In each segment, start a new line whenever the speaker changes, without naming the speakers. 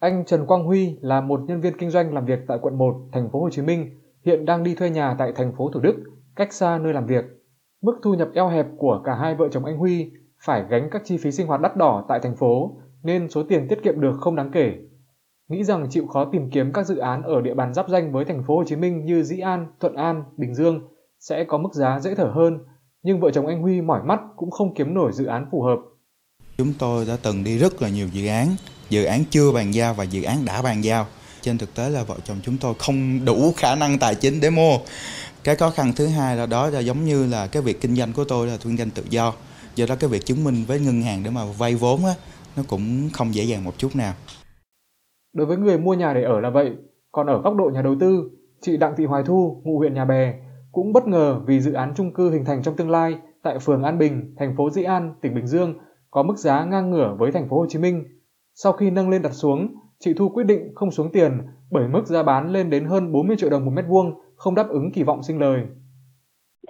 Anh Trần Quang Huy là một nhân viên kinh doanh làm việc tại quận 1, thành phố Hồ Chí Minh, hiện đang đi thuê nhà tại thành phố Thủ Đức, cách xa nơi làm việc. Mức thu nhập eo hẹp của cả hai vợ chồng anh Huy phải gánh các chi phí sinh hoạt đắt đỏ tại thành phố nên số tiền tiết kiệm được không đáng kể. Nghĩ rằng chịu khó tìm kiếm các dự án ở địa bàn giáp danh với thành phố Hồ Chí Minh như Dĩ An, Thuận An, Bình Dương sẽ có mức giá dễ thở hơn, nhưng vợ chồng anh Huy mỏi mắt cũng không kiếm nổi dự án phù hợp.
Chúng tôi đã từng đi rất là nhiều dự án, dự án chưa bàn giao và dự án đã bàn giao. Trên thực tế là vợ chồng chúng tôi không đủ khả năng tài chính để mua. Cái khó khăn thứ hai là đó là giống như là cái việc kinh doanh của tôi là kinh doanh tự do. Do đó cái việc chứng minh với ngân hàng để mà vay vốn á, nó cũng không dễ dàng một chút nào.
Đối với người mua nhà để ở là vậy, còn ở góc độ nhà đầu tư, chị Đặng Thị Hoài Thu, ngụ huyện Nhà Bè, cũng bất ngờ vì dự án chung cư hình thành trong tương lai tại phường An Bình, thành phố Dĩ An, tỉnh Bình Dương có mức giá ngang ngửa với thành phố Hồ Chí Minh. Sau khi nâng lên đặt xuống, chị Thu quyết định không xuống tiền bởi mức giá bán lên đến hơn 40 triệu đồng một mét vuông, không đáp ứng kỳ vọng sinh lời.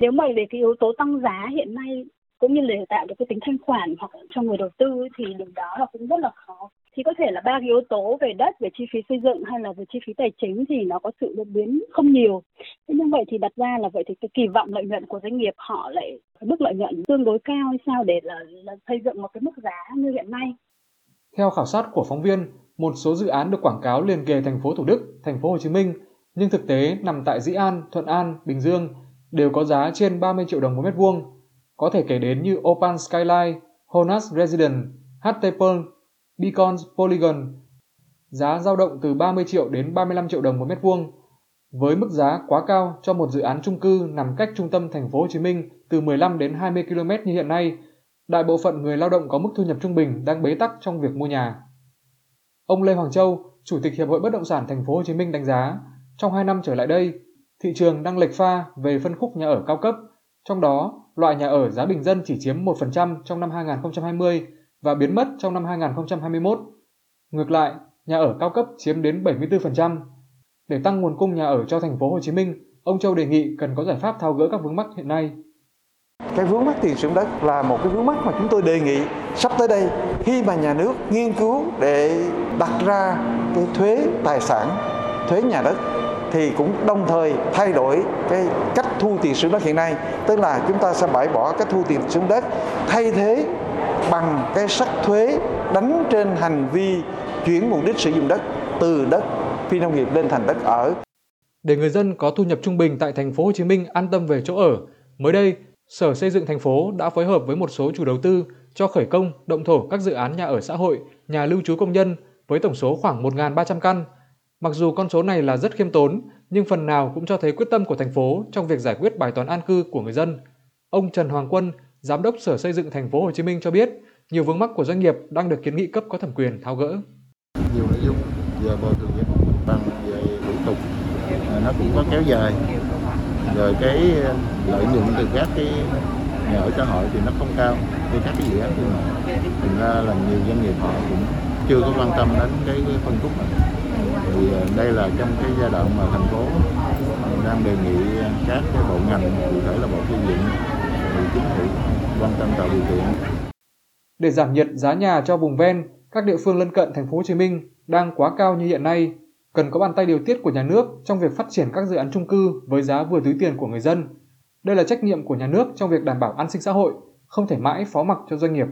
Nếu mà về cái yếu tố tăng giá hiện nay cũng như để tạo được cái tính thanh khoản hoặc cho người đầu tư thì điều đó là cũng rất là khó thì có ba cái yếu tố về đất về chi phí xây dựng hay là về chi phí tài chính thì nó có sự đột biến không nhiều thế nhưng vậy thì đặt ra là vậy thì cái kỳ vọng lợi nhuận của doanh nghiệp họ lại mức lợi nhuận tương đối cao hay sao để là, là xây dựng một cái mức giá như hiện nay
theo khảo sát của phóng viên một số dự án được quảng cáo liền kề thành phố Thủ Đức, thành phố Hồ Chí Minh nhưng thực tế nằm tại Dĩ An, Thuận An, Bình Dương đều có giá trên 30 triệu đồng một mét vuông. Có thể kể đến như Open Skyline, Honus Residence, HT Pearl Beacons Polygon, giá dao động từ 30 triệu đến 35 triệu đồng một mét vuông. Với mức giá quá cao cho một dự án chung cư nằm cách trung tâm thành phố Hồ Chí Minh từ 15 đến 20 km như hiện nay, đại bộ phận người lao động có mức thu nhập trung bình đang bế tắc trong việc mua nhà. Ông Lê Hoàng Châu, Chủ tịch Hiệp hội Bất động sản thành phố Hồ Chí Minh đánh giá, trong 2 năm trở lại đây, thị trường đang lệch pha về phân khúc nhà ở cao cấp, trong đó loại nhà ở giá bình dân chỉ chiếm 1% trong năm 2020 và biến mất trong năm 2021. Ngược lại, nhà ở cao cấp chiếm đến 74%. Để tăng nguồn cung nhà ở cho thành phố Hồ Chí Minh, ông Châu đề nghị cần có giải pháp tháo gỡ các vướng mắc hiện nay.
Cái vướng mắc tiền sử dụng đất là một cái vướng mắc mà chúng tôi đề nghị sắp tới đây khi mà nhà nước nghiên cứu để đặt ra cái thuế tài sản, thuế nhà đất thì cũng đồng thời thay đổi cái cách thu tiền sử dụng đất hiện nay, tức là chúng ta sẽ bãi bỏ cách thu tiền sử dụng đất thay thế bằng cái sắc thuế đánh trên hành vi chuyển mục đích sử dụng đất từ đất phi nông nghiệp lên thành đất ở.
Để người dân có thu nhập trung bình tại thành phố Hồ Chí Minh an tâm về chỗ ở, mới đây, Sở Xây dựng thành phố đã phối hợp với một số chủ đầu tư cho khởi công, động thổ các dự án nhà ở xã hội, nhà lưu trú công nhân với tổng số khoảng 1.300 căn. Mặc dù con số này là rất khiêm tốn, nhưng phần nào cũng cho thấy quyết tâm của thành phố trong việc giải quyết bài toán an cư của người dân. Ông Trần Hoàng Quân, Giám đốc Sở Xây dựng thành phố Hồ Chí Minh cho biết, nhiều vướng mắc của doanh nghiệp đang được kiến nghị cấp có thẩm quyền tháo gỡ.
Nhiều nội dung về bồi thường giải phóng bằng về thủ tục à, nó cũng có kéo dài. Rồi cái à, lợi nhuận từ các cái nhà ở xã hội thì nó không cao như các cái dự án thương mại. Thành ra là nhiều doanh nghiệp họ cũng chưa có quan tâm đến cái, cái phân khúc này. Thì à, đây là trong cái giai đoạn mà thành phố đang đề nghị các cái bộ ngành cụ thể là bộ xây dựng thì chính phủ quan tâm tạo điều kiện.
Để giảm nhiệt giá nhà cho vùng ven, các địa phương lân cận thành phố Hồ Chí Minh đang quá cao như hiện nay, cần có bàn tay điều tiết của nhà nước trong việc phát triển các dự án chung cư với giá vừa túi tiền của người dân. Đây là trách nhiệm của nhà nước trong việc đảm bảo an sinh xã hội, không thể mãi phó mặc cho doanh nghiệp.